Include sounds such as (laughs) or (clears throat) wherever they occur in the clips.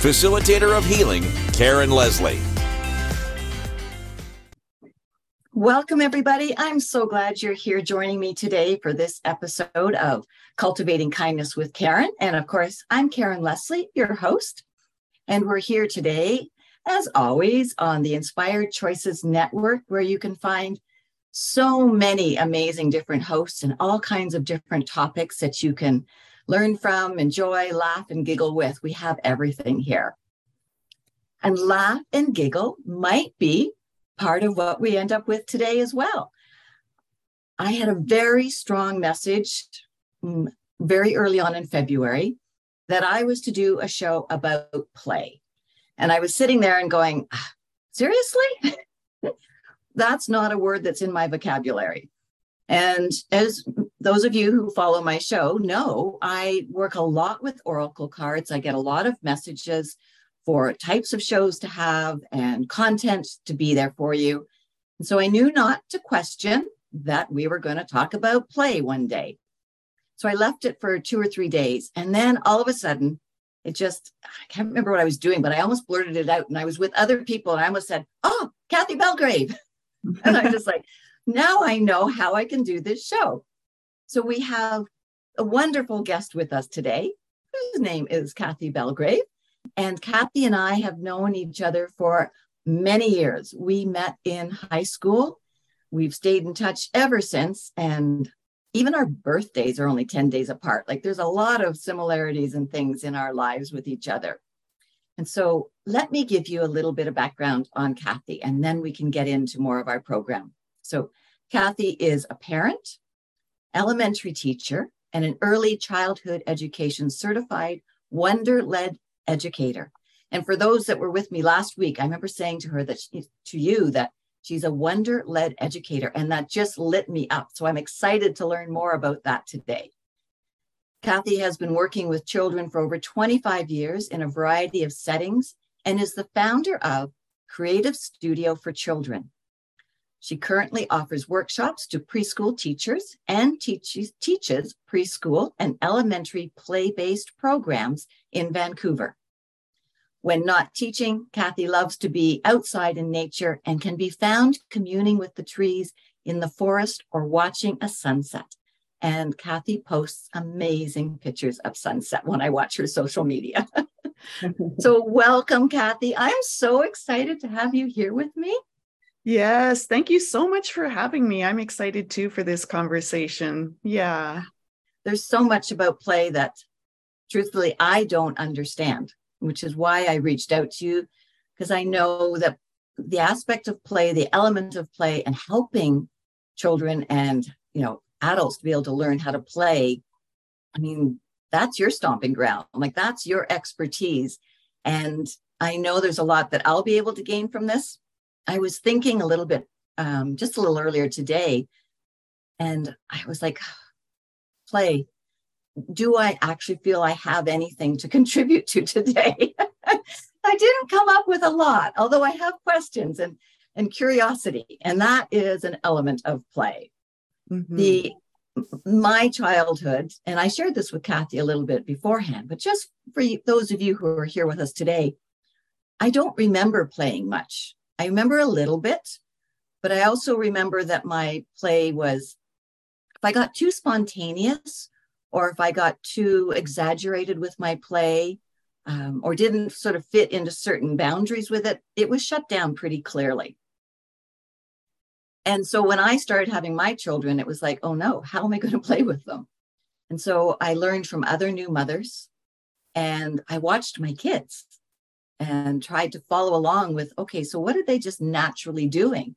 facilitator of healing, Karen Leslie. Welcome, everybody. I'm so glad you're here joining me today for this episode of Cultivating Kindness with Karen. And of course, I'm Karen Leslie, your host. And we're here today, as always, on the Inspired Choices Network, where you can find so many amazing different hosts and all kinds of different topics that you can learn from, enjoy, laugh, and giggle with. We have everything here. And laugh and giggle might be part of what we end up with today as well. I had a very strong message mm, very early on in February that I was to do a show about play. And I was sitting there and going, ah, seriously? (laughs) that's not a word that's in my vocabulary. And as those of you who follow my show know, I work a lot with Oracle cards. I get a lot of messages for types of shows to have and content to be there for you. And so I knew not to question that we were going to talk about play one day. So I left it for two or three days. And then all of a sudden, it just, I can't remember what I was doing, but I almost blurted it out. And I was with other people and I almost said, Oh, Cathy Belgrave. (laughs) and I was just like, now I know how I can do this show. So we have a wonderful guest with us today, whose name is Cathy Belgrave. And Cathy and I have known each other for many years. We met in high school. We've stayed in touch ever since. And even our birthdays are only 10 days apart. Like there's a lot of similarities and things in our lives with each other. And so let me give you a little bit of background on Cathy, and then we can get into more of our program. So, Cathy is a parent, elementary teacher, and an early childhood education certified wonder led educator. And for those that were with me last week, I remember saying to her that she, to you that she's a wonder led educator, and that just lit me up. So I'm excited to learn more about that today. Cathy has been working with children for over 25 years in a variety of settings and is the founder of Creative Studio for Children, she currently offers workshops to preschool teachers and teaches, teaches preschool and elementary play based programs in Vancouver. When not teaching, Cathy loves to be outside in nature and can be found communing with the trees in the forest or watching a sunset. And Cathy posts amazing pictures of sunset when I watch her social media. (laughs) so, welcome, Cathy. I'm so excited to have you here with me. Yes, thank you so much for having me. I'm excited too for this conversation. Yeah. There's so much about play that truthfully I don't understand, which is why I reached out to you because I know that the aspect of play, the element of play and helping children and, you know, adults to be able to learn how to play, I mean, that's your stomping ground. Like that's your expertise. And I know there's a lot that I'll be able to gain from this I was thinking a little bit um, just a little earlier today, and I was like, (sighs) play. Do I actually feel I have anything to (laughs) contribute to today? (laughs) I didn't come up with a lot, although I have questions and, and curiosity, and that is an element of play. Mm-hmm. The my childhood, and I shared this with Kathy a little bit beforehand, but just for those of you who are here with us today, I don't remember playing much. I remember a little bit, but I also remember that my play was if I got too spontaneous or if I got too exaggerated with my play um, or didn't sort of fit into certain boundaries with it, it was shut down pretty clearly. And so when I started having my children, it was like, oh no, how am I going (laughs) to play with them? And so I learned from other new mothers and I watched my kids and tried to follow along with okay so what are they just naturally doing?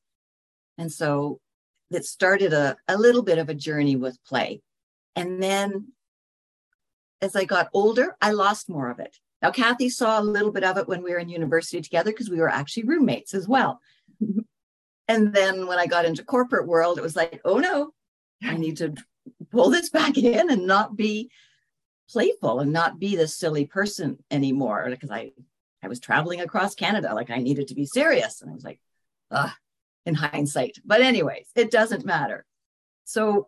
And so it started a, a little bit of a journey with play. And then as i got older i lost more of it. Now, Cathy saw a little bit of it when we were in university together because we were actually roommates as well. (laughs) and then when I got into corporate world, it was like, oh no, I need to pull this back in and not be playful and not be this silly person anymore because I I was traveling across Canada like I needed to be serious and I was like ah in hindsight but anyways it doesn't matter so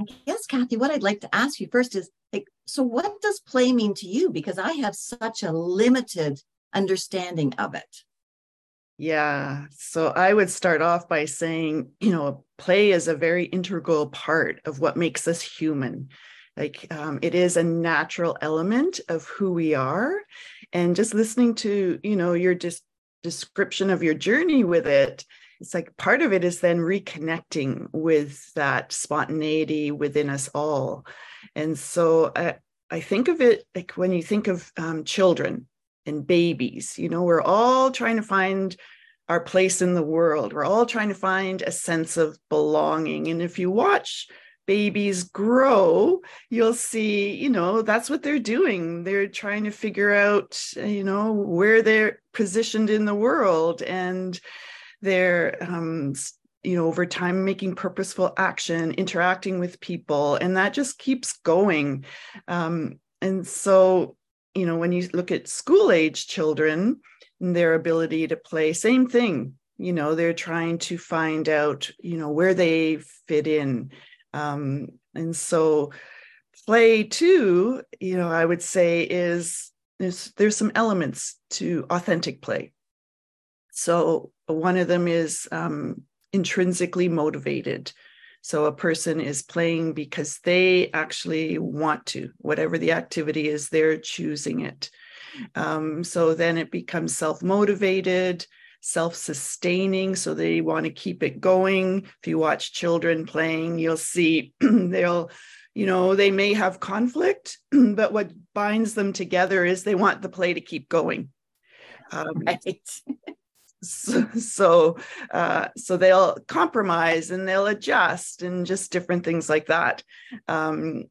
I guess Cathy what I'd like to ask you first is like so what does play mean to you because I have such a limited understanding of it yeah. So I would start off by saying, you know, play is a very integral part of what makes us human. Like um, it is a natural element of who we are. And just listening to, you know, your just description of your journey with it, it's like part of it is then reconnecting with that spontaneity within us all. And so I, I think of it like when you think of um, children, and babies. You know, we're all trying to find our place in the world. We're all trying to find a sense of belonging. And if you watch babies grow, you'll see, you know, that's what they're doing. They're trying to figure out, you know, where they're positioned in the world. And they're, um, you know, over time making purposeful action, interacting with people. And that just keeps going. Um, and so you know, when you look at school age children and their ability to play, same thing. You know, they're trying to find out, you know, where they fit in. Um, and so play too, you know, I would say is there's there's some elements to authentic play. So one of them is um, intrinsically motivated. So a person is playing because they actually want to, whatever the activity is, they're choosing it. Um, so then it becomes self motivated, self sustaining. So they want to keep it going. If you watch children playing, you'll see (clears throat) they'll, you know, they may have conflict, (clears throat) but what binds them together is they want the play to keep going. Um, (laughs) right so so, uh, so they'll compromise and they'll adjust and just different things like that um,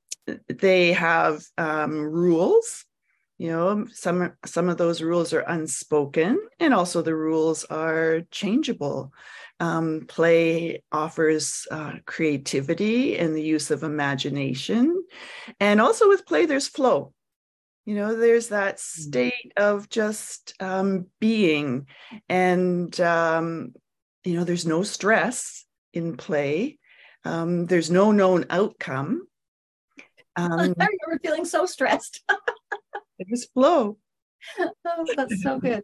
they have um, rules you know some some of those rules are unspoken and also the rules are changeable. Um, play offers uh, creativity and the use of imagination. And also with play there's flow. You know there's that mm-hmm. state of just um, being and um, you know there's no stress in play. Um, there's no known outcome. (laughs) Um, i remember feeling so stressed (laughs) it was flow. (laughs) Oh that's so (laughs) good.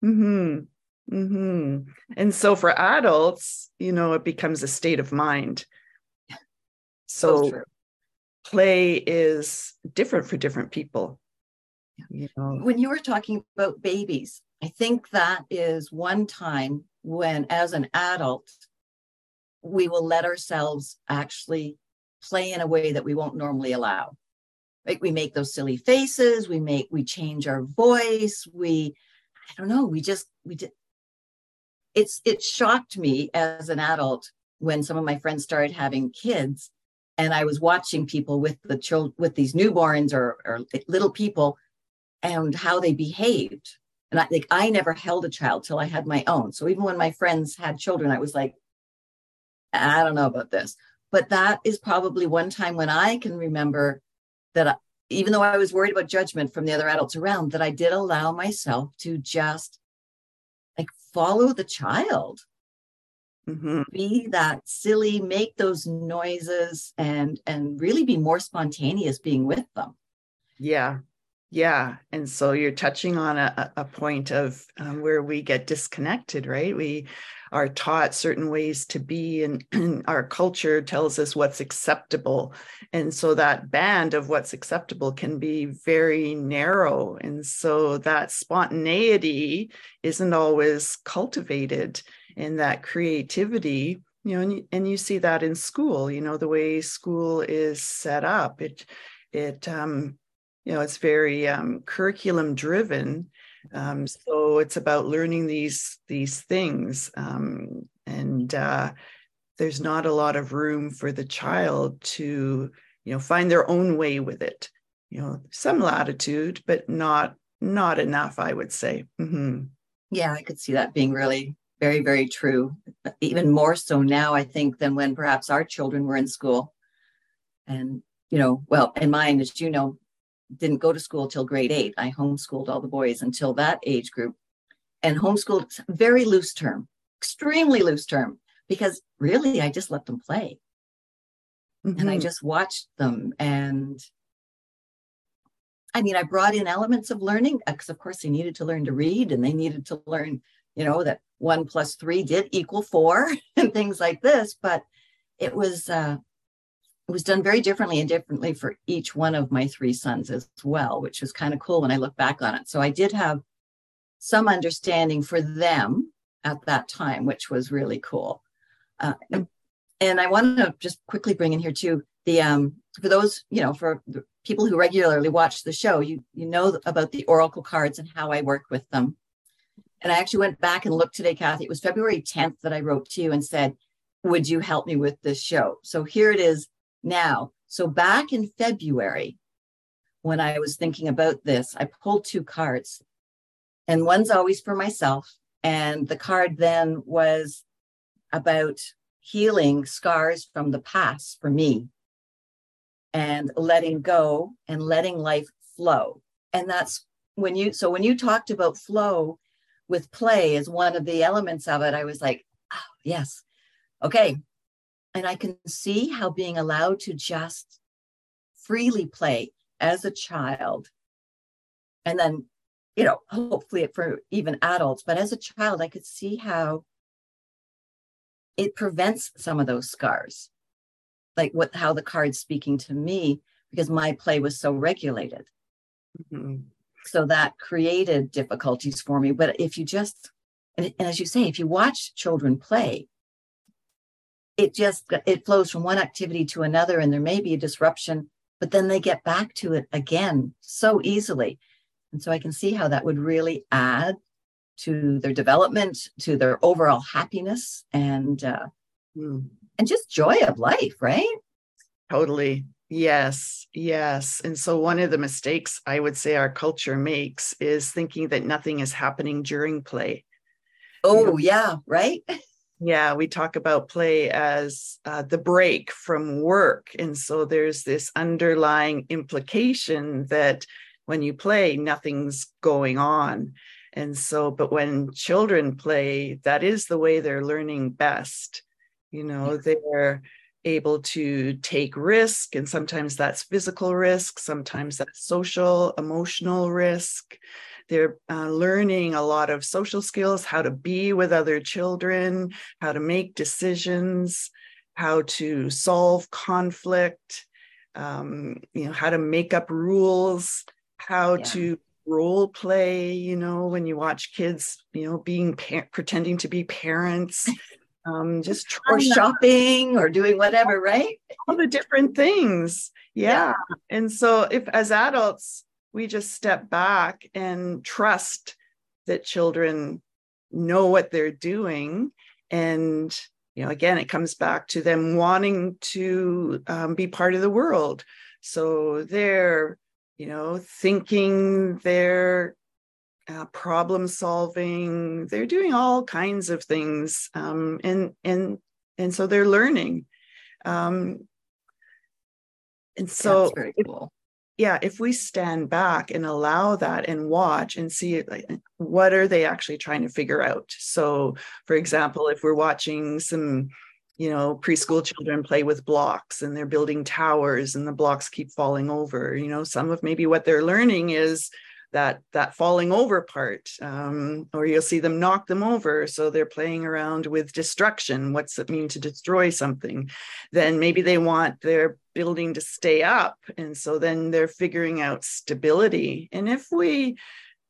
Hmm hmm and so for adults you know it becomes a state of mind. So, so play is different for different people you know. When you were talking about babies, I think that is one time when, as an adult, we will let ourselves actually play in a way that we won't normally allow. Like we make those silly faces, we make, we change our voice, we, I don't know, we just, we did. It's, it shocked me as an adult when some of my friends started having kids and I was watching people with the children, with these newborns or, or little people and how they behaved. And I like I never held a child till I had my own. So even when my friends had children, I was like, I don't know about this. But that is probably one time when I can remember that I, even though I was worried about judgment from the other adults around, that I did allow myself to just like follow the child. Mm-hmm. Be that silly, make those noises and and really be more spontaneous being with them. Yeah, yeah. And so you're touching on a, a point of um, where we get disconnected, right? We are taught certain ways to be, and, (clears throat) and, our culture tells us what's acceptable. And so that band of what's acceptable can be very narrow. And so that spontaneity isn't always cultivated in that creativity you know and you, and you see that in school you know the way school is set up it it um you know it's very um, curriculum driven um, so it's about learning these these things um, and uh, there's not a lot of room for the child to you know find their own way with it. You know some latitude but not not enough i would say. Mm-hmm. yeah i could see that being really very very true. Even more so now i think than when perhaps our children were in school. And you know well in mine as you know didn't go to school till grade eight i homeschooled all the boys until that age group and homeschooled very loose term extremely loose term because really i just let them play mm-hmm. and i mm-hmm. just watched them and I mean, I brought in elements of learning because, of course, they needed to learn to read and they needed to learn, you know, that one plus three did equal four (laughs) and things like this. But it was uh, it was done very differently and differently for each one of my three sons as well, which was kind of cool when I look back on it. So I did have some understanding for them at that time, which was really cool. Uh, and I want to just quickly bring in here too the um, for those you know for people who regularly watch the show, you you know about the oracle cards and how I work with them. And I actually went back and looked today, Cathy. It was February 10th that I wrote to you and said, "Would you help me with this show?" So here it is now. So back in February, when I was thinking about this, I pulled two cards, and one's always for myself, and the card then was about healing scars from the past for me and letting go and letting life flow. And that's when you, so when you talked about flow with play as one of the elements of it, I was like, oh, yes, okay. And I can see how being allowed to just freely play as a child and then you know hopefully for even adults but as a child i could see how it prevents some of those scars like what how the card's speaking to me because my play was so regulated mm-hmm. so that created difficulties for me but if you just and, and as you say if you watch children play it just it flows from one activity to another and there may be a disruption but then they get back to it again so easily and so i can see how that would really add to their development to their overall happiness and uh, mm and just joy of life, right? Totally. Yes, yes. And so, one of the mistakes I would say our culture makes is thinking that nothing is happening during play. Oh, you know? yeah, right. (laughs) Yeah, we talk about play as uh, the break from work. And so, there's this underlying implication that when you play, nothing's going on. And so, but when children play, that is the way they're learning best you know they're able to take risk and sometimes that's physical risk sometimes that's social emotional risk they're uh, learning a lot of social skills how to be with other children how to make decisions how to solve conflict um, you know how to make up rules how yeah. to role play you know when you watch kids you know being par- pretending to be parents (laughs) um, just or shopping or doing whatever, right? All the different things. Yeah. yeah. And so if as adults, we just step back and trust that children know what they're doing. And, you know, again, it comes back to them wanting to um, be part of the world. So they're, you know, thinking they're uh, problem solving. They're doing all kinds of things, um, and and and so they're learning. Um, and so, if, cool. Yeah, if we stand back and allow that and watch and see like, what are they actually trying to figure out. So, for example, if we're watching some you know preschool children play with blocks and they're building towers and the blocks keep falling over you know some of maybe what they're learning is that that falling over part um, or you'll see them knock them over so they're playing around with destruction. What's it mean to destroy something? Then maybe they want their building to stay up and so then they're figuring out stability. And if we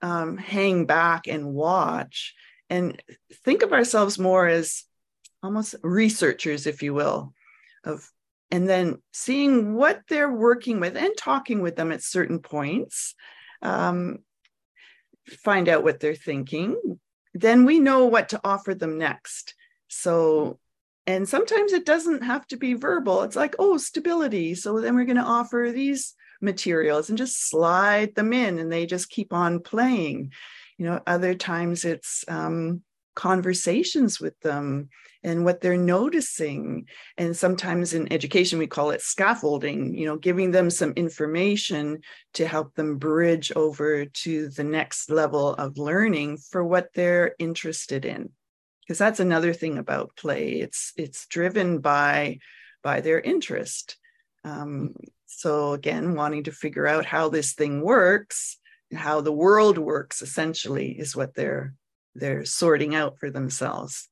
um, hang back and watch and think of ourselves more as almost researchers if you will of and then seeing what they're working with and talking with them at certain points um, find out what they're thinking, then we know what to offer them next. So, and sometimes it doesn't have to be verbal. It's like, oh, stability. So then we're going to offer these materials and just slide them in and they just keep on playing you know other times it's um, conversations with them and what they're noticing. And sometimes in education we call it scaffolding you know giving them some information to help them bridge over to the next level of learning for what they're interested in. Because that's another thing about play. It's it's driven by by their interest. Um, so again wanting to figure out how this thing works how the world works essentially is what they're they're sorting out for themselves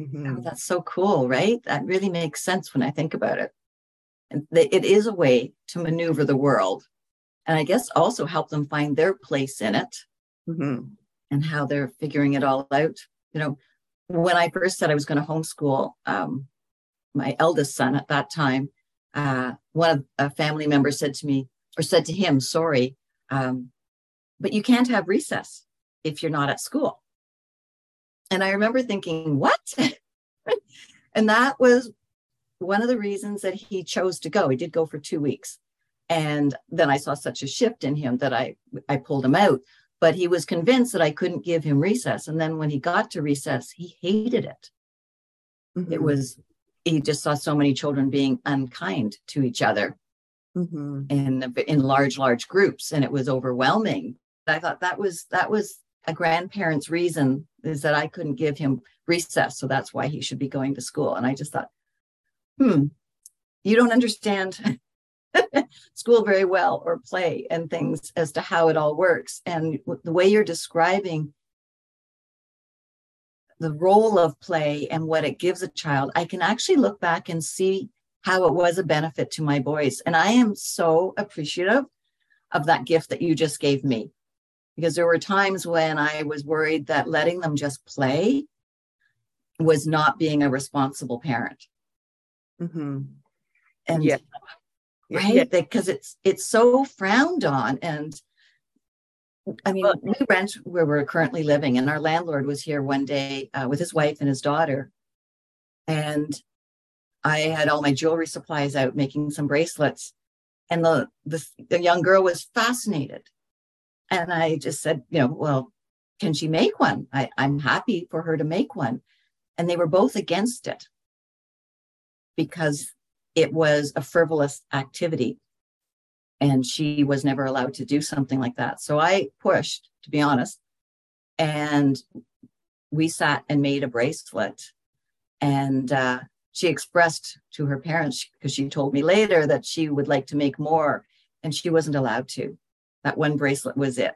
mm-hmm. oh, that's so cool right that really makes sense when i think about it and it is a way to maneuver the world and i guess also help them find their place in it mm-hmm. and how they're figuring it all out you know when i first said i was going to homeschool um, my eldest son at that time uh, one of a family member said to me or said to him sorry um, but you can't have recess if you're not at school. And I remember thinking, what? (laughs) and that was one of the reasons that he chose to go. He did go for two weeks. And then I saw such a shift in him that I, I pulled him out. But he was convinced that I couldn't give him recess. And then when he got to recess, he hated it. Mm-hmm. It was, he just saw so many children being unkind to each other mm-hmm. in, in large, large groups. And it was overwhelming I thought that was that was a grandparent's reason is that I couldn't give him recess, so that's why he should be going to school. And I just thought, hmm, you don't understand (laughs) school very well or play and things as to how it all works. And the way you're describing the role of play and what it gives a child, I can actually look back and see how it was a benefit to my boys. And I am so appreciative of that gift that you just gave me because there were times when I was worried that letting them just play was not being a responsible parent. Mm-hmm. And yeah. right, yeah. because it's it's so frowned on. And I mean, we rent where we're currently living, and our landlord was here one day uh, with his wife and his daughter, and I had all my jewelry supplies out making some bracelets, and the the, the young girl was fascinated and I just said, you know, well, can she make one? I, I'm happy for her to make one. And they were both against it because it was a frivolous activity. And she was never allowed to do something like that. So I pushed, to be honest. And we sat and made a bracelet. And uh, she expressed to her parents, because she told me later that she would like to make more, and she wasn't allowed to that one bracelet was it.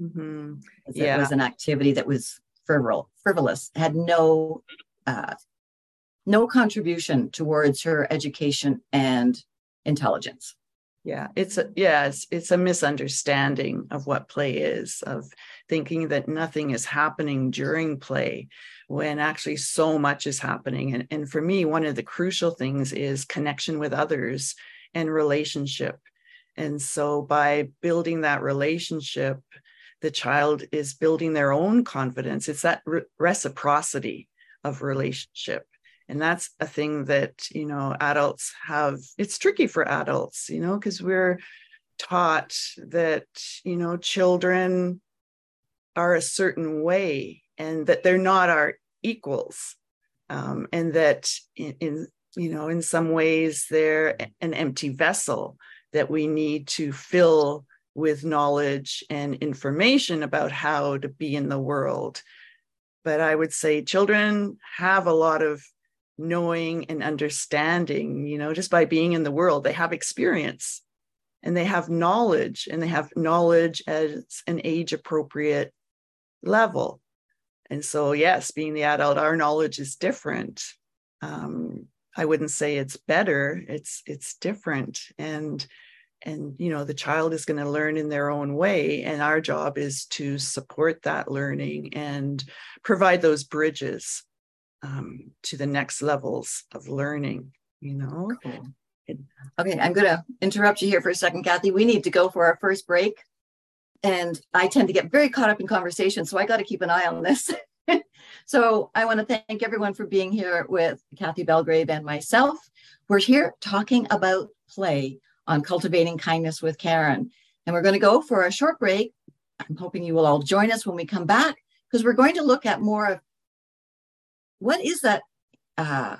Mm-hmm. Yeah. It was an activity that was frivol- frivolous, had no uh, no contribution towards her education and intelligence. Yeah, it's a yeah, it's, it's a misunderstanding of what play is, of thinking that nothing is happening during play when actually so much is happening. And, and for me, one of the crucial things is connection with others and relationship and so by building that relationship, the child is building their own confidence. It's that re- reciprocity of relationship. And that's a thing that, you know, adults have. It's tricky for adults, you know, because we're taught that, you know, children are a certain way and that they're not our equals. Um, and that in, in, you know, in some ways they're an empty vessel that we need to fill with knowledge and information about how to be in the world. But I would say children have a lot of knowing and understanding, you know, just by being in the world, they have experience and they have knowledge and they have knowledge at an age appropriate level. And so, yes, being the adult, our knowledge is different. Um, I wouldn't say it's better. It's it's different, and and you know the child is going to learn in their own way, and our job is to support that learning and provide those bridges um, to the next levels of learning. You know. Cool. Okay, I'm going to interrupt you here for a second, Cathy. We need to go for our first break. And I tend to get very caught up in conversation, so I got to keep an eye on this. (laughs) (laughs) so I want to thank everyone for being here with Cathy Belgrave and myself. We're here talking about play on Cultivating Kindness with Karen. And we're going to go for a short break. I'm hoping you will all join us when we come back because we're going to look at more of what is that uh,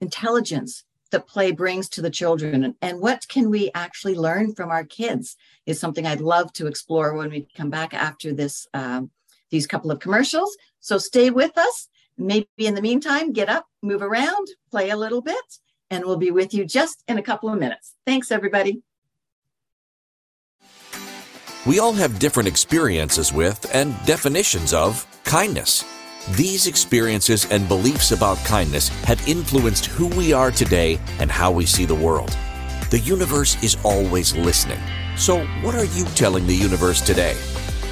intelligence that play brings to the children and, what can we actually learn from our kids is something I'd love to explore when we come back after this um, these couple of commercials. So stay with us. Maybe in the meantime, get up, move around, play a little bit, and we'll be with you just in a couple of minutes. Thanks, everybody. We all have different experiences with and definitions of kindness. These experiences and beliefs about kindness have influenced who we are today and how we see the world. The universe is always listening. So, what are you telling the universe today?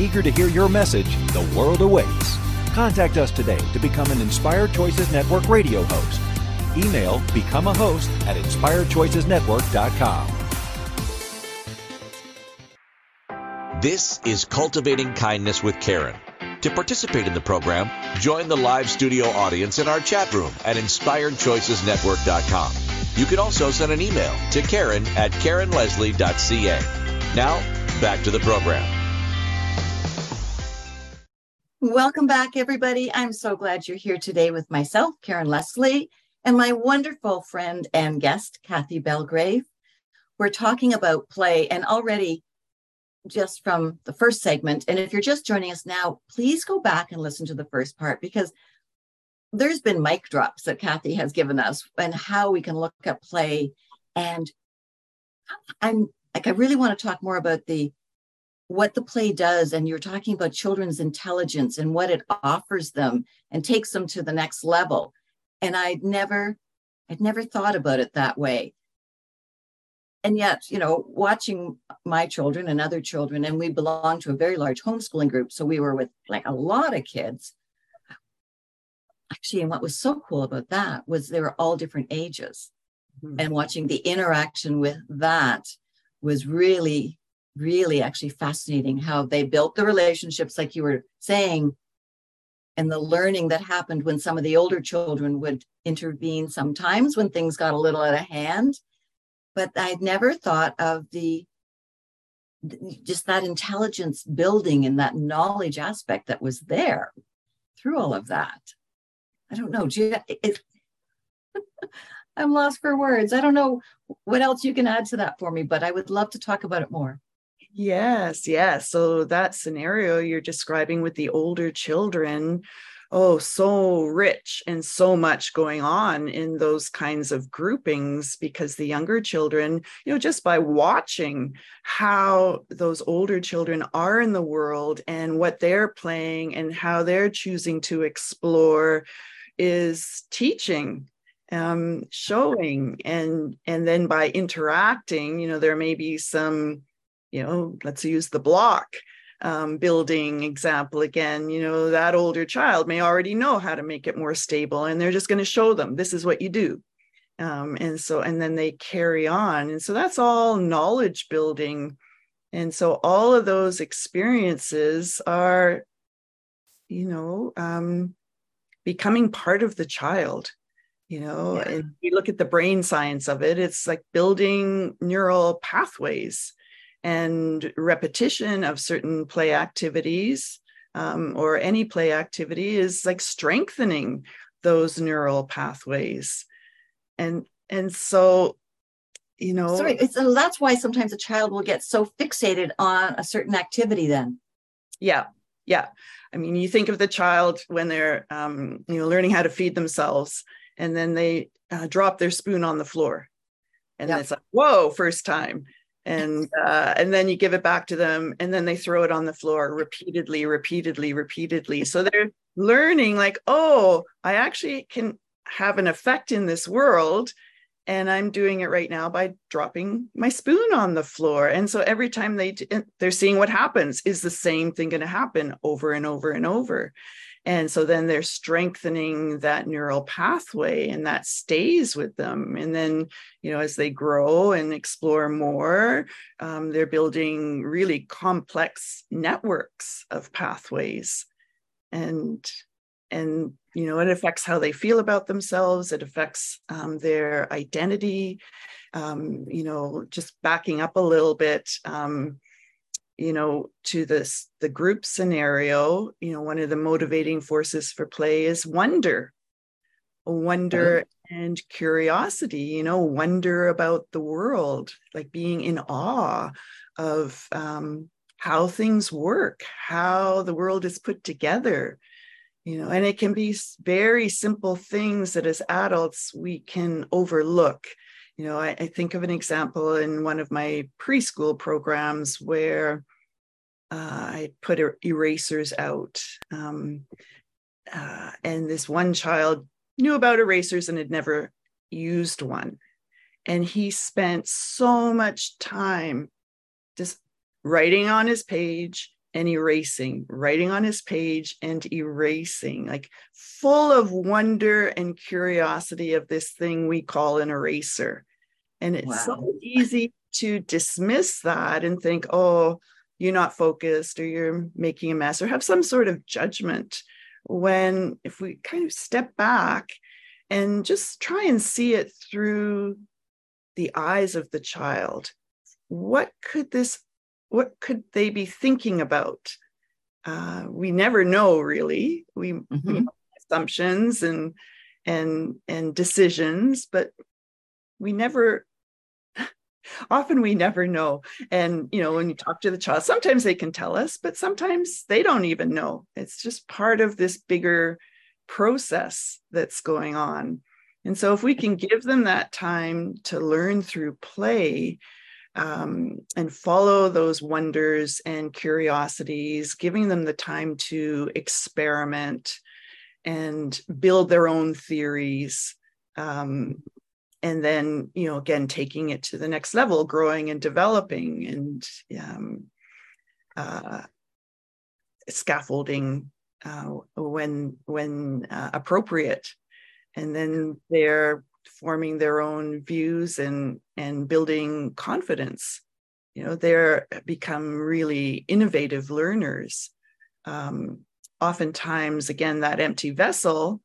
Eager to hear your message, the world awaits. Contact us today to become an Inspired Choices Network radio host. Email become a host at inspiredchoicesnetwork.com. This is Cultivating Kindness with Karen. To participate in the program, join the live studio audience in our chat room at inspiredchoicesnetwork.com. You can also send an email to Karen at KarenLeslie.ca. Now, back to the program. Welcome back, everybody. I'm so glad you're here today with myself, Karen Leslie, and my wonderful friend and guest, Cathy Belgrave. We're talking about play, and already just from the first segment, and if you're just joining us now, please go back and listen to the first part because there's been mic drops that Cathy has given us and how we can look at play. And I'm like, I really want to talk more about the what the play does and you're talking about children's intelligence and what it offers them and takes them to the next level. And i'd never i'd never thought about it that way. And yet you know watching my children and other children and we belong to a very large homeschooling group so we were with like a lot of kids. Actually and what was so cool about that was they were all different ages. Mm-hmm. and watching the interaction with that was really really actually fascinating how they built the relationships, like you were saying, and the learning that happened when some of the older children would intervene sometimes when things got a little out of hand. But I'd never thought of the just that intelligence building and that knowledge aspect that was there through all of that. I don't know. You, it, (laughs) I'm lost for words. I don't know what else you can add to that for me, but I would love to talk about it more. Yes, yes. So that scenario you're describing with the older children, oh, so rich and so much going on in those kinds of groupings because the younger children, you know, just by watching how those older children are in the world and what they're playing and how they're choosing to explore is teaching um showing and and then by interacting you know there may be some you know, let's use the block um, building example again. You know, that older child may already know how to make it more stable, and they're just going to show them this is what you do. Um, and so, and then they carry on. And so that's all knowledge building. And so all of those experiences are, you know, um, becoming part of the child you know yeah. and you look at the brain science of it it's like building neural pathways and repetition of certain play activities um, or any play activity is like strengthening those neural pathways. And and so you know. Sorry it's and that's why sometimes a child will get so fixated on a certain activity then. Yeah yeah. I mean you think of the child when they're um, you know learning how to feed themselves and then they uh, drop their spoon on the floor. And it's like whoa first time and uh, and then you give it back to them and then they throw it on the floor repeatedly repeatedly repeatedly. So they're learning like oh i actually can have an effect in this world and i'm doing it right now by dropping my spoon on the floor. And so every time they they're seeing what happens is the same thing going to happen over and over and over and so then they're strengthening that neural pathway and that stays with them. And then you know as they grow and explore more um, they're building really complex networks of pathways. And and you know it affects how they feel about themselves. It affects um, their identity. Um, you know just backing up a little bit um, you know to this the group scenario you know one of the motivating forces for play is wonder wonder mm-hmm. and curiosity you know wonder about the world like being in awe of um, how things work how the world is put together you know and it can be very simple things that as adults we can overlook you know I, I, think of an example in one of my preschool programs where uh, i put er- erasers out um, uh, and this one child knew about erasers and had never used one and he spent so much time just writing on his page and erasing, writing on his page and erasing, like full of wonder and curiosity of this thing we call an eraser. And it's wow. so easy to dismiss that and think, oh, you're not focused or you're making a mess or have some sort of judgment. When if we kind of step back and just try and see it through the eyes of the child, what could this what could they be thinking about? Uh, we never know really. We, mm-hmm. we assumptions and and and decisions, but we never often we never know and you know when you talk to the child sometimes they can tell us but sometimes they don't even know it's just part of this bigger process that's going on and so if we can give them that time to learn through play um, and follow those wonders and curiosities, giving them the time to experiment and build their own theories. Um, and then, you know, again, taking it to the next level, growing and developing and um, uh, scaffolding uh, when when uh, appropriate. And then they're forming their own views and and building confidence you know they're become really innovative learners um, oftentimes again that empty vessel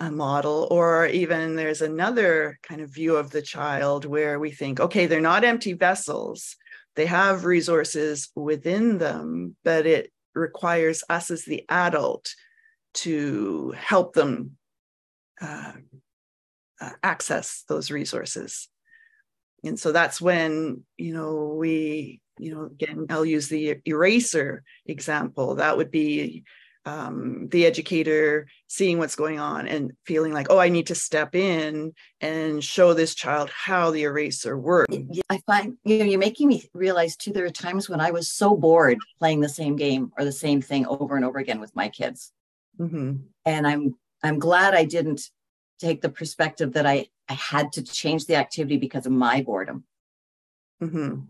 model or even there's another kind of view of the child where we think okay they're not empty vessels they have resources within them but it requires us as the adult to help them uh, uh, access those resources. And so that's when, you know, we, you know, again, I'll use the eraser example. That would be um, the educator seeing what's going on and feeling like, oh, I need to step in and show this child how the eraser works. I find you know you're making me realize too. There are times when I was so bored playing the same game or the same thing over and over again with my kids, mm-hmm. and I'm I'm glad I didn't take the perspective that I, I had to change the activity because of my boredom. Mm-hmm.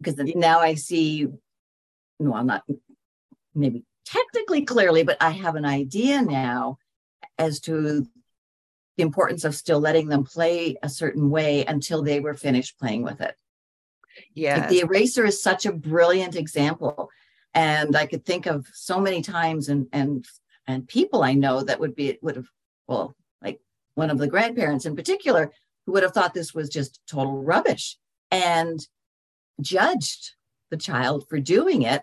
Because now I see, no, I'm not maybe technically clearly, but I have an idea now as to the importance of still letting them play a certain way until they were finished playing with it. Yeah. Like the eraser is such a brilliant example. And I could think of so many times and and and people I know that would be would have well like one of the grandparents in particular, who would have thought this was just total rubbish and judged the child for doing it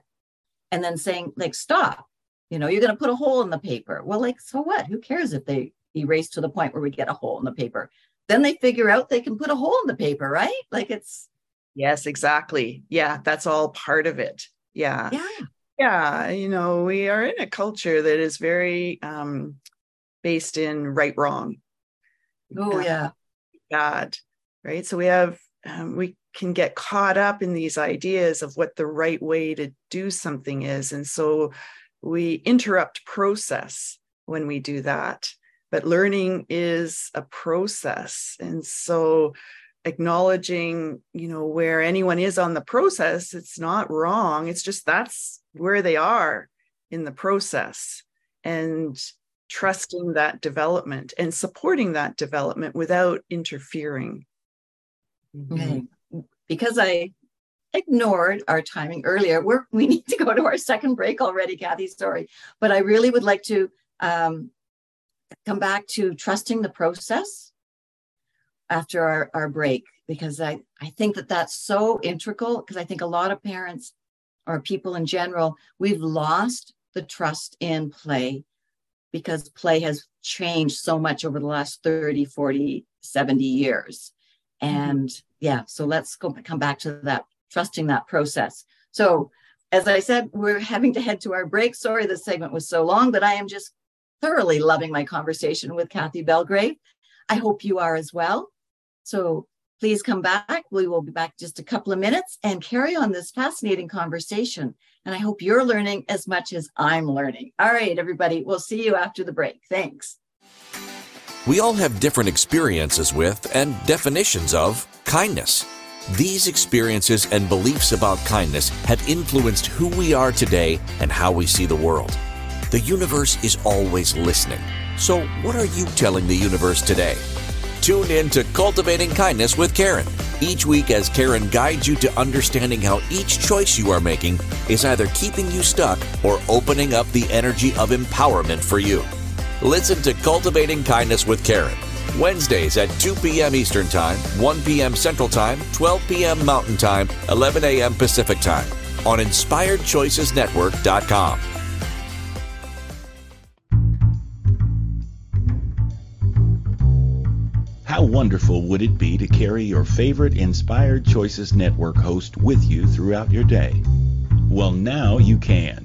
and then saying, like, stop, you know, you're going to put a hole in the paper. Well, like, so what? Who cares if they erase to the point where we get a hole in the paper? then they figure out they can put a hole in the paper, right? Like it's Yes, exactly. Yeah, that's all part of it. Yeah. Yeah. Yeah, you know, we are in a culture that is very um based in right wrong. Oh yeah. God, right? So we have um, we can get caught up in these ideas of what the right way to do something is. And so we interrupt process when we do that but learning is a process. And so acknowledging you know where anyone is on the process it's not wrong. It's just that's where they are in the process. And trusting that development and supporting that development without interfering. Okay. Because i ignored our timing earlier we're we need to go to our second break already cathy sorry but i really would like to um, come back to trusting the process after our, our break because I, I think that that's so integral because I think a lot of parents or people in general, we've lost the trust in play because play has changed so much over the last 30, 40, 70 years. Mm-hmm. And yeah, so let's go come back to that, trusting that process. So as I said, we're having to head to our break. Sorry, this segment was so long, but I am just thoroughly loving my conversation with Cathy Belgrave. I hope you are as well. So please come back. We will be back just a couple of minutes and carry on this fascinating conversation. And I hope you're learning as much as I'm learning. All right, everybody, we'll see you after the break. Thanks. We all have different experiences with and definitions of kindness. These experiences and beliefs about kindness have influenced who we are today and how we see the world. The universe is always listening. So, what are you telling the universe today? Tune in to Cultivating Kindness with Karen each week as Karen guides you to understanding how each choice you are making is either keeping you stuck or opening up the energy of empowerment for you. Listen to Cultivating Kindness with Karen Wednesdays at 2 p.m. Eastern Time, 1 p.m. Central Time, 12 p.m. Mountain Time, 11 a.m. Pacific Time on InspiredChoicesNetwork.com. How wonderful would it be to carry your favorite Inspired Choices Network host with you throughout your day? Well, now you can.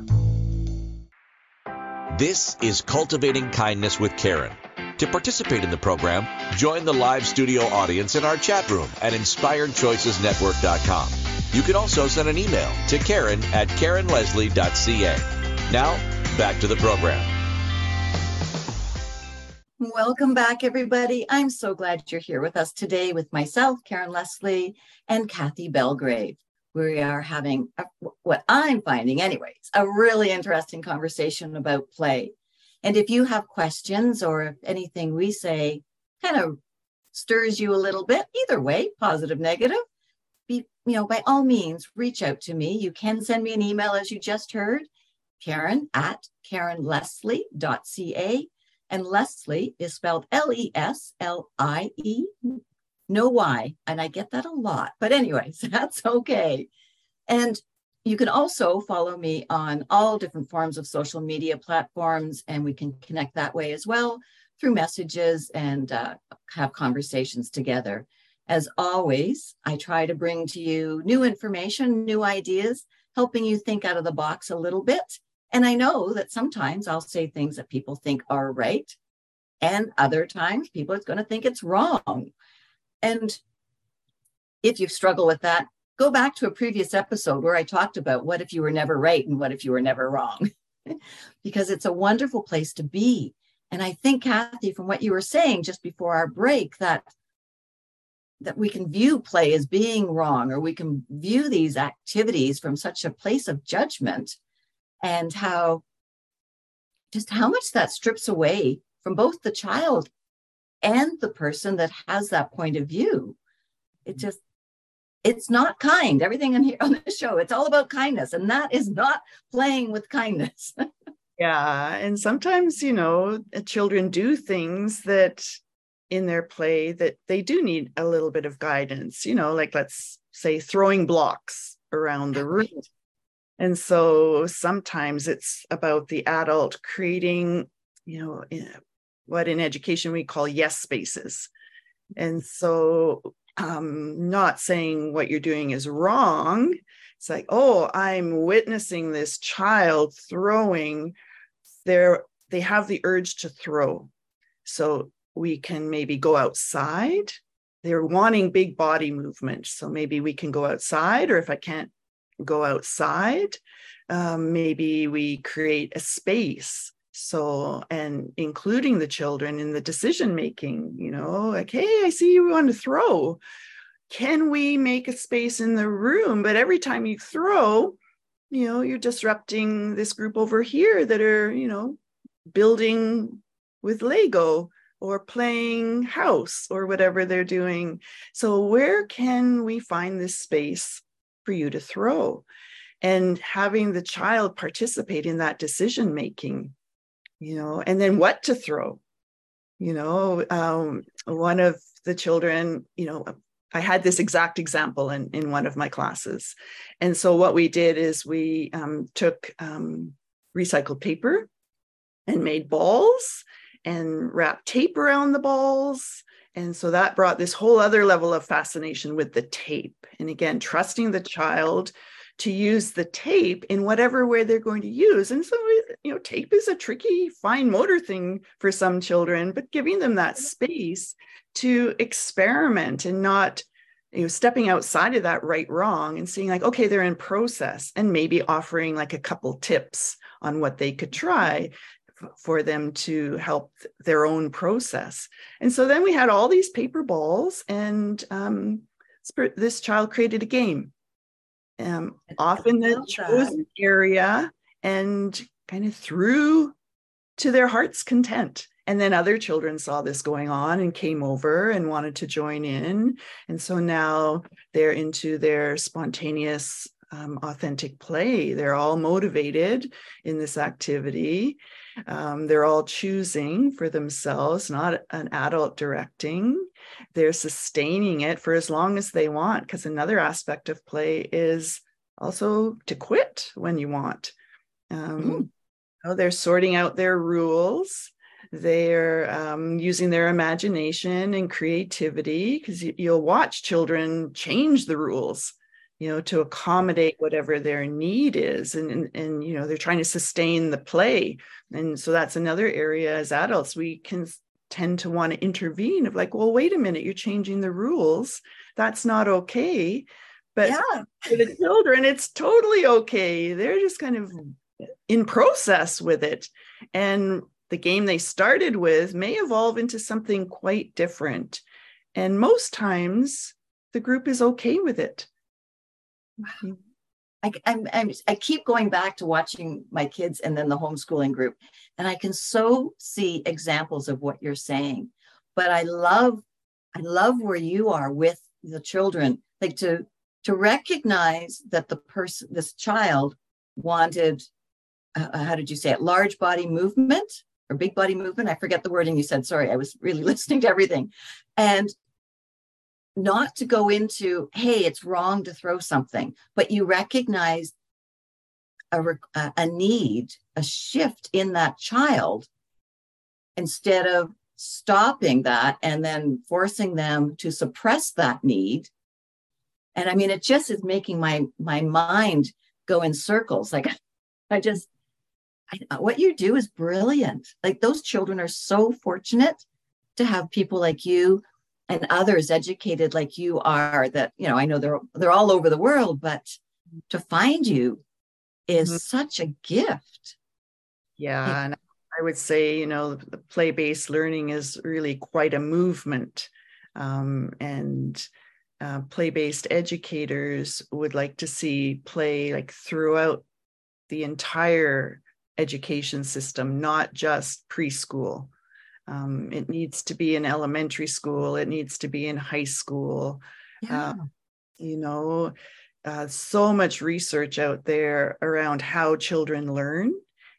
This is Cultivating Kindness with Karen. To participate in the program, join the live studio audience in our chat room at inspiredchoicesnetwork.com. You can also send an email to Karen at KarenLeslie.ca. Now, back to the program. Welcome back, everybody. I'm so glad you're here with us today with myself, Karen Leslie, and Cathy Belgrave. We are having a, what I'm finding, anyways, a really interesting conversation about play. And if you have questions or if anything we say kind of stirs you a little bit, either way, positive, negative, be, you know, by all means, reach out to me. You can send me an email as you just heard, Karen at KarenLeslie.ca. And Leslie is spelled L E S L I E, no why. And I get that a lot. But, anyways, (laughs) that's okay. And you can also follow me on all different forms of social media platforms, and we can connect that way as well through messages and uh, have conversations together. As always, I try to bring to you new information, new ideas, helping you think out of the box a little bit. And I know that sometimes I'll say things that people think are right, and other times people are going to think it's wrong. And if you struggle with that, go back to a previous episode where I talked about what if you were never right and what if you were never wrong, (laughs) because it's a wonderful place to be. And I think, Cathy, from what you were saying just before our break, that that we can view play as being wrong or we can view these activities from such a place of judgment and how just how much that strips away from both the child and the person that has that point of view. It mm-hmm. just, it's not kind. Everything in here on the show, it's all about kindness, and that is not playing with kindness. (laughs) yeah. And sometimes, you know, children do things that in their play that they do need a little bit of guidance, you know, like let's say throwing blocks around the room. And so sometimes it's about the adult creating, you know, eh, what in education we call yes spaces. And so um, not saying what you're doing is wrong. It's like, oh, I'm witnessing this child throwing. They're, they have the urge to throw. So we can maybe go outside. They're wanting big body movement. So maybe we can go outside, or if I can't go outside, um, maybe we create a space. So, and including the children in the decision making, you know, like, hey, I see you want to throw. Can we make a space in the room? But every time you throw, you know, you're disrupting this group over here that are, you know, building with Lego or playing house or whatever they're doing. So, where can we find this space for you to throw? And having the child participate in that decision making, you know, and then what to throw. You know, um, one of the children, you know, I had this exact example in, in one of my classes. And so, what we did is we um, took um, recycled paper and made balls and wrap tape around the balls. And so that brought this whole other level of fascination with the tape. And again, trusting the child to use the tape in whatever way they're going to use. And so, you know, tape is a tricky, fine motor thing for some children, but giving them that space to experiment and not you know stepping outside of that right wrong and seeing like okay they're in process and maybe offering like a couple tips on what they could try for them to help their own process. And so then we had all these paper balls, and um, this child created a game um, off in the chosen area and kind of threw to their heart's content. And then other children saw this going on and came over and wanted to join in. And so now they're into their spontaneous um, authentic play. They're all motivated in this activity. Um, they're all choosing for themselves, not an adult directing. They're sustaining it for as long as they want, because another aspect of play is also to quit when you want. Um, mm. know, they're sorting out their rules. They're um, using their imagination and creativity because you, you'll watch children change the rules you know to accommodate whatever their need is and, and and you know they're trying to sustain the play and so that's another area as adults we can tend to want to intervene of like well wait a minute you're changing the rules. That's not okay. But yeah. for the children it's totally okay. They're just kind of mm. in process with it. And the game they started with may evolve into something quite different. And most times the group is okay with it mm-hmm. I, I'm, I'm, I keep going back to watching my kids and then the homeschooling group, and I can so see examples of what you're saying. But I love, I love where you are with the children, like to to recognize that the person, this child, wanted, uh, uh how did you say it, large body movement or big body movement? I forget the wording you said. Sorry, I was really (laughs) listening to everything, and not to go into, hey, it's wrong to throw something, but you recognize a, a need, a shift in that child instead of stopping that and then forcing them to suppress that need. And I mean, it just is making my my mind go in circles. Like (laughs) I just, I, what you do is brilliant. Like those children are so fortunate to have people like you and others educated like you are that you know i know they're they're all over the world but to find you is mm-hmm. such a gift yeah and i would say you know the play-based learning is really quite a movement um, and uh, play-based educators would like to see play like throughout the entire education system not just preschool Um, it needs to be in elementary school. It needs to be in high school. Yeah. Uh, you know, uh, so much research out there around how children learn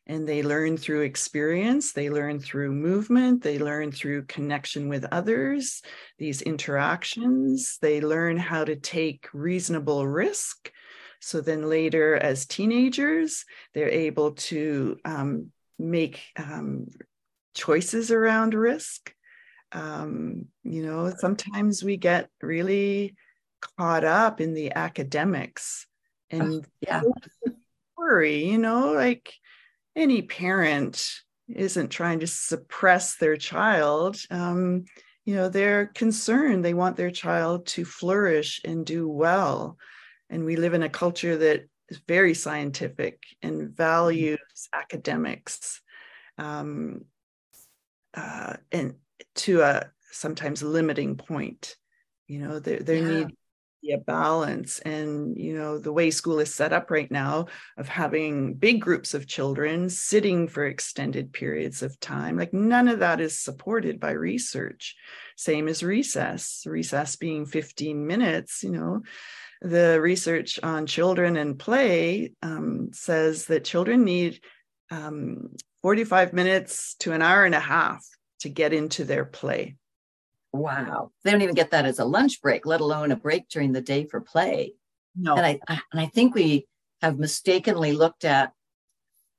and they learn through experience they learn through movement they learn through connection with others these interactions they learn how to take reasonable risk so then later as teenagers they're able to um, make um, choices around risk. Um, you know sometimes we get really caught up in the academics and yeah. worry you know like any parent isn't trying to suppress their child um, you know they're concerned. They want their child to flourish and do well. And we live in a culture that is very scientific and values academics. Um, uh, and to a sometimes limiting point you know there, there Yeah. need be a balance. And you know the way school is set up right now of having big groups of children sitting for extended periods of time like none of that is supported by research. Same as recess recess being 15 minutes you know. The research on children and play um, says that children need um, 45 minutes to an hour and a half to get into their play Wow. They don't even get that as a lunch break, let alone a break during the day for play. no And I, I and I think we have mistakenly looked at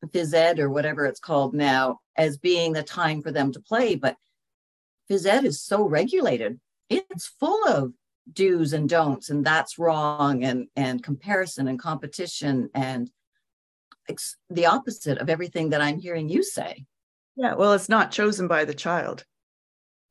phys ed or whatever it's called now as being the time for them to play, but phys ed is so regulated. It's full of do's and don'ts, and that's wrong, and and comparison and competition, and it's the opposite of everything that I'm hearing you say. yeah well it's not chosen by the child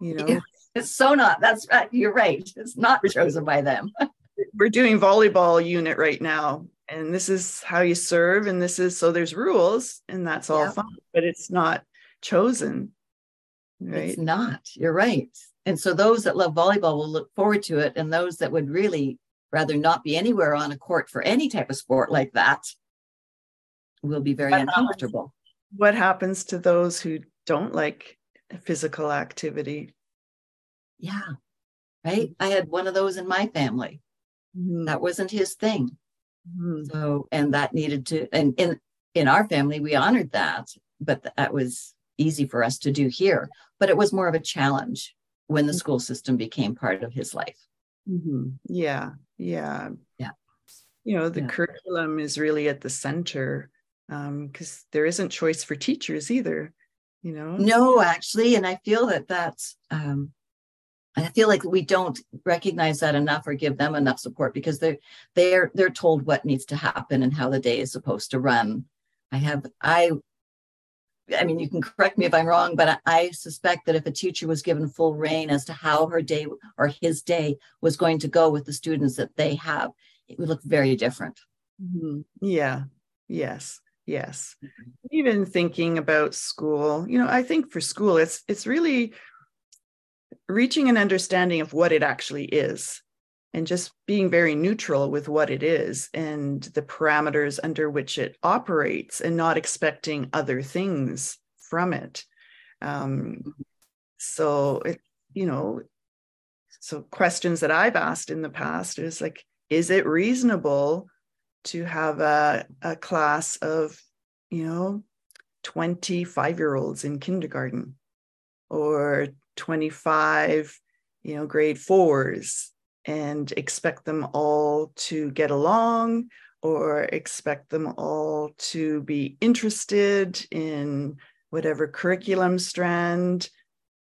you know It's so not. That's right. You're right. It's not chosen by them. (laughs) we're doing volleyball unit right now and this is how you serve and this is so there's rules and that's all Yeah. fine but it's not chosen right It's not. You're right. And so those that love volleyball will look forward to it, and those that would really rather not be anywhere on a court for any type of sport like that will be very was- uncomfortable. what happens to those who don't like physical activity Yeah. Right. I had one of those in my family. Mhm. That wasn't his thing. Mhm. So, and that needed to, and in in our family, we honored that, but that was easy for us to do here. But it was more of a challenge when the school system became part of his life. Mhm. yeah yeah Yeah. you know the Yeah. curriculum is really at the center because there isn't choice for teachers either you know No, actually, and I feel that that's. Um, I feel like we don't recognize that enough or give them enough support because they're they're they're told what needs to happen and how the day is supposed to run. I have I. I mean, you can correct me if I'm wrong, but I, I suspect that if a teacher was given full reign as to how her day or his day was going to go with the students that they have, it would look very different. Mhm. Yeah. Yes. Yes. Even thinking about school, you know, I think for school, it's it's really reaching an understanding of what it actually is and just being very neutral with what it is and the parameters under which it operates and not expecting other things from it. Um, so it, you know, so questions that I've asked in the past is like, is it reasonable to have a, a class of, you know, 25 year olds in kindergarten or 25, you know, grade fours and expect them all to get along or expect them all to be interested in whatever curriculum strand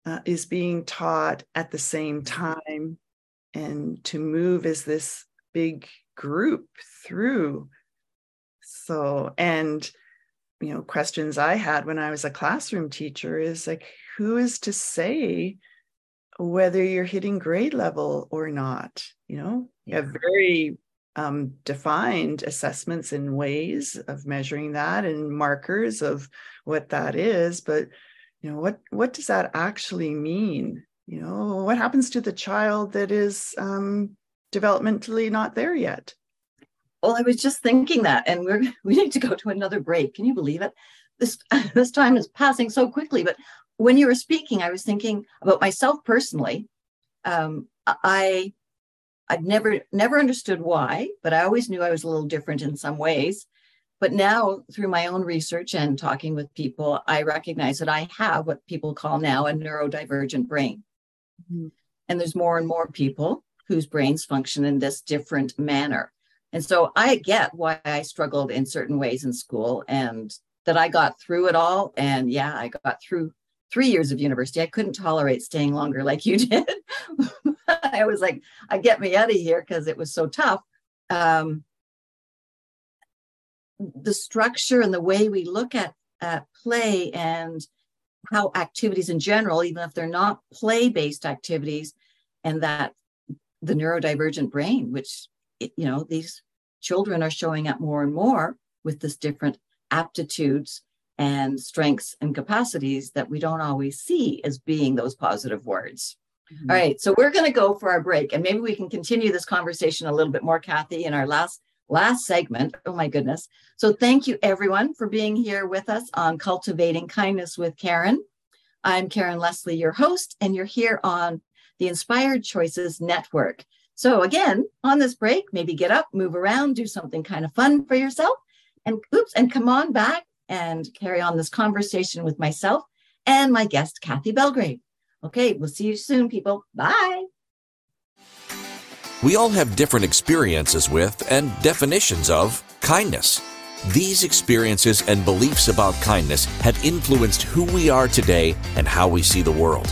uh, is being taught at the same time. And to move as this big group through. So and you know questions i had when i was a classroom teacher is like who is to say whether you're hitting grade level or not? You know you have very um, defined assessments and ways of measuring that and markers of what that is but you know what what does that actually mean? You know what happens to the child that is um, developmentally not there yet Well, I was just thinking that, and we're (laughs) we need to go to another break. Can you believe it? This (laughs) this time is passing so quickly, but when you were speaking, I was thinking about myself personally. Um, I I'd never never understood why, but I always knew I was a little different in some ways. But now, through my own research and talking with people, I recognize that I have what people call now a neurodivergent brain. Mm-hmm. And there's more and more people whose brains function in this different manner. And so I get why I struggled in certain ways in school and that I got through it all. And yeah, I got through three years of university. I couldn't tolerate staying longer like you (laughs) did. I was like, I get me out of here because it was so tough. Um, the structure and the way we look at, at play and how activities in general, even if they're not play based activities, and that the neurodivergent brain, which, you know, these children are showing up more and more with this different aptitudes and strengths and capacities that we don't always see as being those positive words. Mm-hmm. All right, so we're going to go for our break, and maybe we can continue this conversation a little bit more, Cathy, in our last last segment. Oh my goodness! So thank you everyone for being here with us on Cultivating Kindness with Karen. I'm Karen Leslie, your host, and you're here on the Inspired Choices Network. So again, on this break, maybe get up, move around, do something kind of fun for yourself, and oops, and come on back and carry on this conversation with myself and my guest, Cathy Belgrave. Okay, we'll see you soon, people. Bye. We all have different experiences with and definitions of kindness. These experiences and beliefs about kindness have influenced who we are today and how we see the world.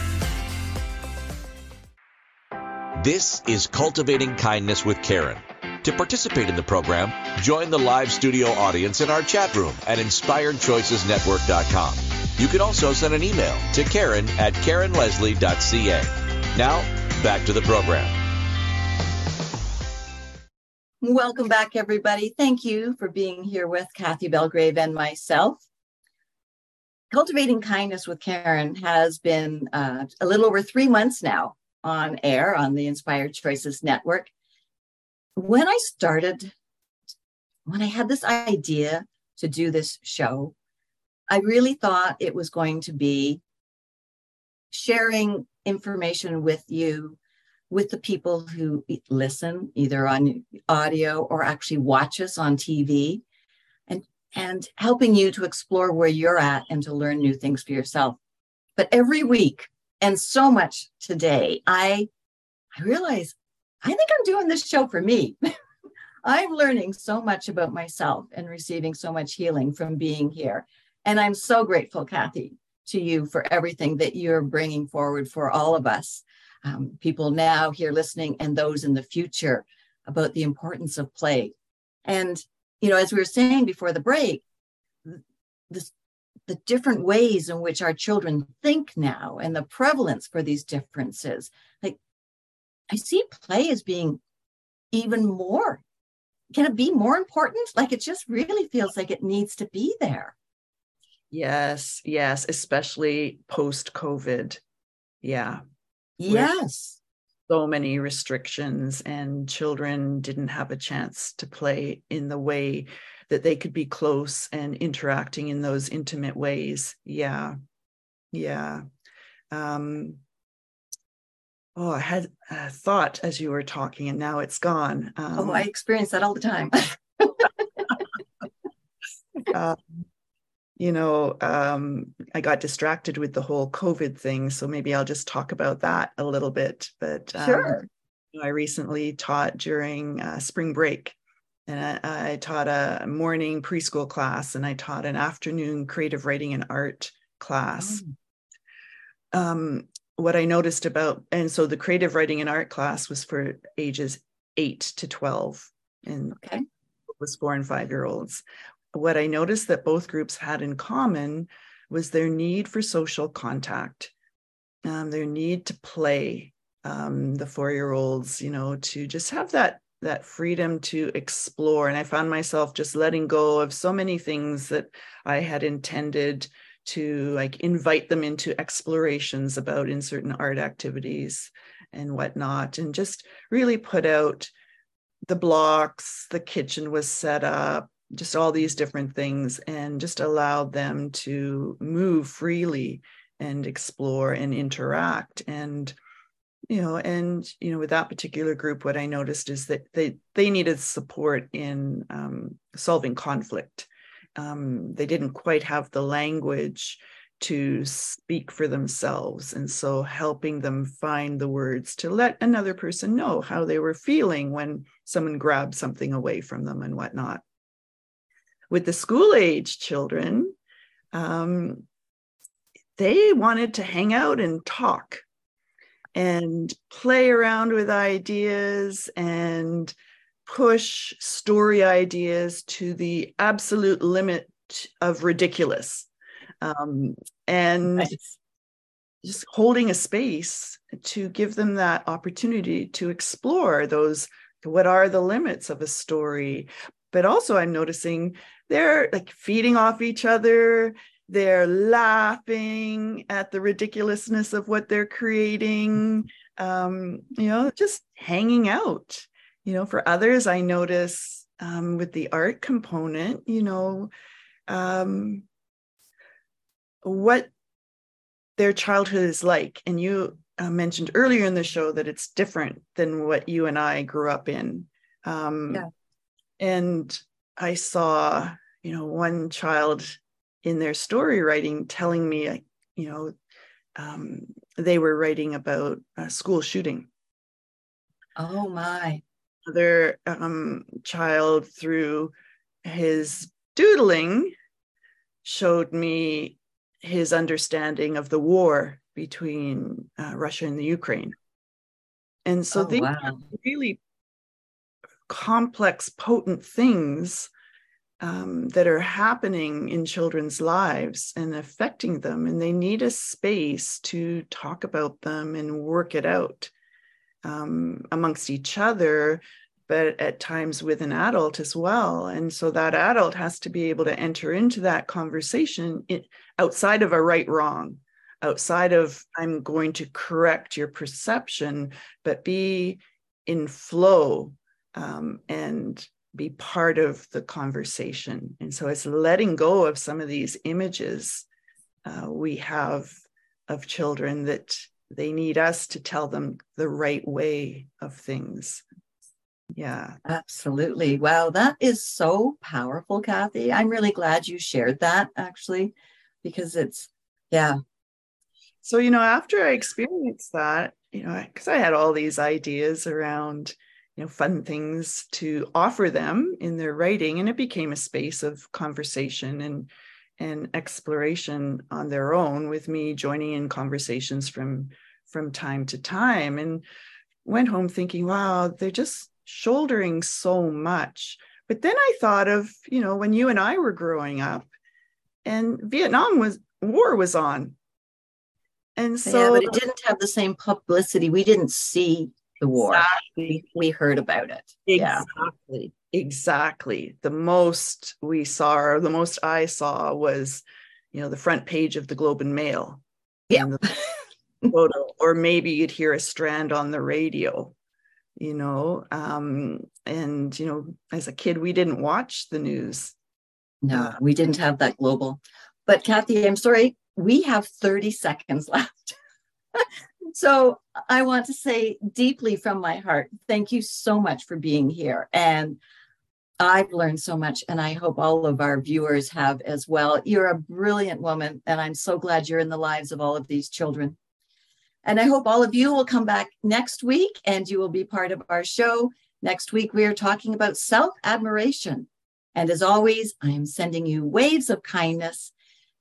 This is Cultivating Kindness with Karen. To participate in the program, join the live studio audience in our chat room at inspiredchoicesnetwork.com. You can also send an email to Karen at KarenLeslie.ca. Now, back to the program. Welcome back, everybody. Thank you for being here with Cathy Belgrave and myself. Cultivating Kindness with Karen has been uh, a little over three months now on air on the Inspired Choices Network. When I started, when I had this idea to do this show, I really thought it was going to be sharing information with you, with the people who listen, either on audio or actually watch us on TV, and, and helping you to explore where you're at and to learn new things for yourself. But every week, and so much today, I I realize I think I'm doing this show for me. (laughs) I'm learning so much about myself and receiving so much healing from being here. And I'm so grateful, Cathy, to you for everything that you're bringing forward for all of us, um, people now here listening and those in the future about the importance of play. And, you know, as we were saying before the break, this, the different ways in which our children think now and the prevalence for these differences. Like, I see play as being even more. Can it be more important? Like, it just really feels like it needs to be there. Yes, yes, especially post COVID. Yeah. Yes. So many restrictions, and children didn't have a chance to play in the way that they could be close and interacting in those intimate ways. Yeah. Yeah. Um, oh, I had a thought as you were talking, and now it's gone. Um, oh, I experience that all the time. uh, (laughs) (laughs) you know, um, I got distracted with the whole COVID thing, so maybe I'll just talk about that a little bit. But um, sure. I recently taught during uh, spring break, and I, I, taught a morning preschool class, and I taught an afternoon creative writing and art class. Oh. Um, what I noticed about, and so the creative writing and art class was for ages eight to 12, and okay. was four and five year olds what I noticed that both groups had in common was their need for social contact. um, their need to play, um, the four year olds, you know, to just have that that freedom to explore. And I found myself just letting go of so many things that I had intended to like invite them into explorations about in certain art activities and whatnot, and just really put out the blocks, the kitchen was set up, just all these different things, and just allowed them to move freely and explore and interact. And you know and you know with that particular group what i noticed is that they they needed support in um, solving conflict. Um, they didn't quite have the language to speak for themselves and so helping them find the words to let another person know how they were feeling when someone grabbed something away from them and whatnot. With the school age children um, they wanted to hang out and talk and play around with ideas and push story ideas to the absolute limit of ridiculous um, and nice. just holding a space to give them that opportunity to explore those what are the limits of a story but also i'm noticing they're like feeding off each other they're laughing at the ridiculousness of what they're creating um, you know just hanging out. You know for others i notice um, with the art component you know um, what their childhood is like. And you uh, mentioned earlier in the show that it's different than what you and i grew up in. Um, yeah. and i saw you know one child in their story writing telling me, you know, um, they were writing about a school shooting. Oh my. Other um, child through his doodling showed me his understanding of the war between uh, Russia and the Ukraine. And so oh, these wow. are really complex, potent things um, that are happening in children's lives and affecting them, and they need a space to talk about them and work it out um, amongst each other, but at times with an adult as well. And so that adult has to be able to enter into that conversation outside of a right wrong, outside of I'm going to correct your perception, but be in flow um, and be part of the conversation. And so it's letting go of some of these images uh, we have of children that they need us to tell them the right way of things. Yeah. Absolutely. Wow. That is so powerful, Cathy. I'm really glad you shared that actually, because it's, yeah. So, you know, after I experienced that, you know, because I had all these ideas around, you know fun things to offer them in their writing and it became a space of conversation and and exploration on their own with me joining in conversations from from time to time and went home thinking wow they're just shouldering so much. But then i thought of you know when you and i were growing up and vietnam was war was on. And so yeah, but it didn't have the same publicity. We didn't see the war. Exactly. We, we heard about it. Exactly. Yeah. Exactly. The most we saw, or the most I saw, was, you know, the front page of the Globe and Mail. Yeah. photo, or maybe you'd hear a strand on the radio. You know, um, and you know, as a kid, we didn't watch the news. No, uh, we didn't have that global. But Cathy, I'm sorry, we have 30 seconds left. (laughs) So I want to say deeply from my heart, thank you so much for being here. And I've learned so much, and I hope all of our viewers have as well. You're a brilliant woman, and I'm so glad you're in the lives of all of these children. And I hope all of you will come back next week and you will be part of our show. Next week, we are talking about self admiration. And as always, I am sending you waves of kindness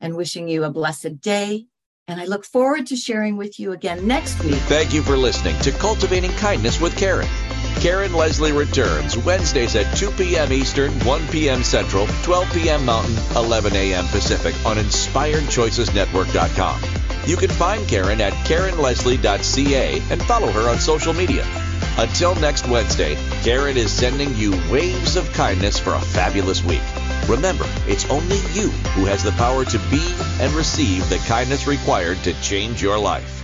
and wishing you a blessed day and I look forward to sharing with you again next week. Thank you for listening to Cultivating Kindness with Karen. Karen Leslie returns Wednesdays at 2 p.m. Eastern, 1 p.m. Central, 12 p.m. Mountain, 11 a.m. Pacific on InspiredChoicesNetwork.com. You can find Karen at KarenLeslie.ca and follow her on social media. Until next Wednesday, Karen is sending you waves of kindness for a fabulous week. Remember, it's only you who has the power to be and receive the kindness required to change your life.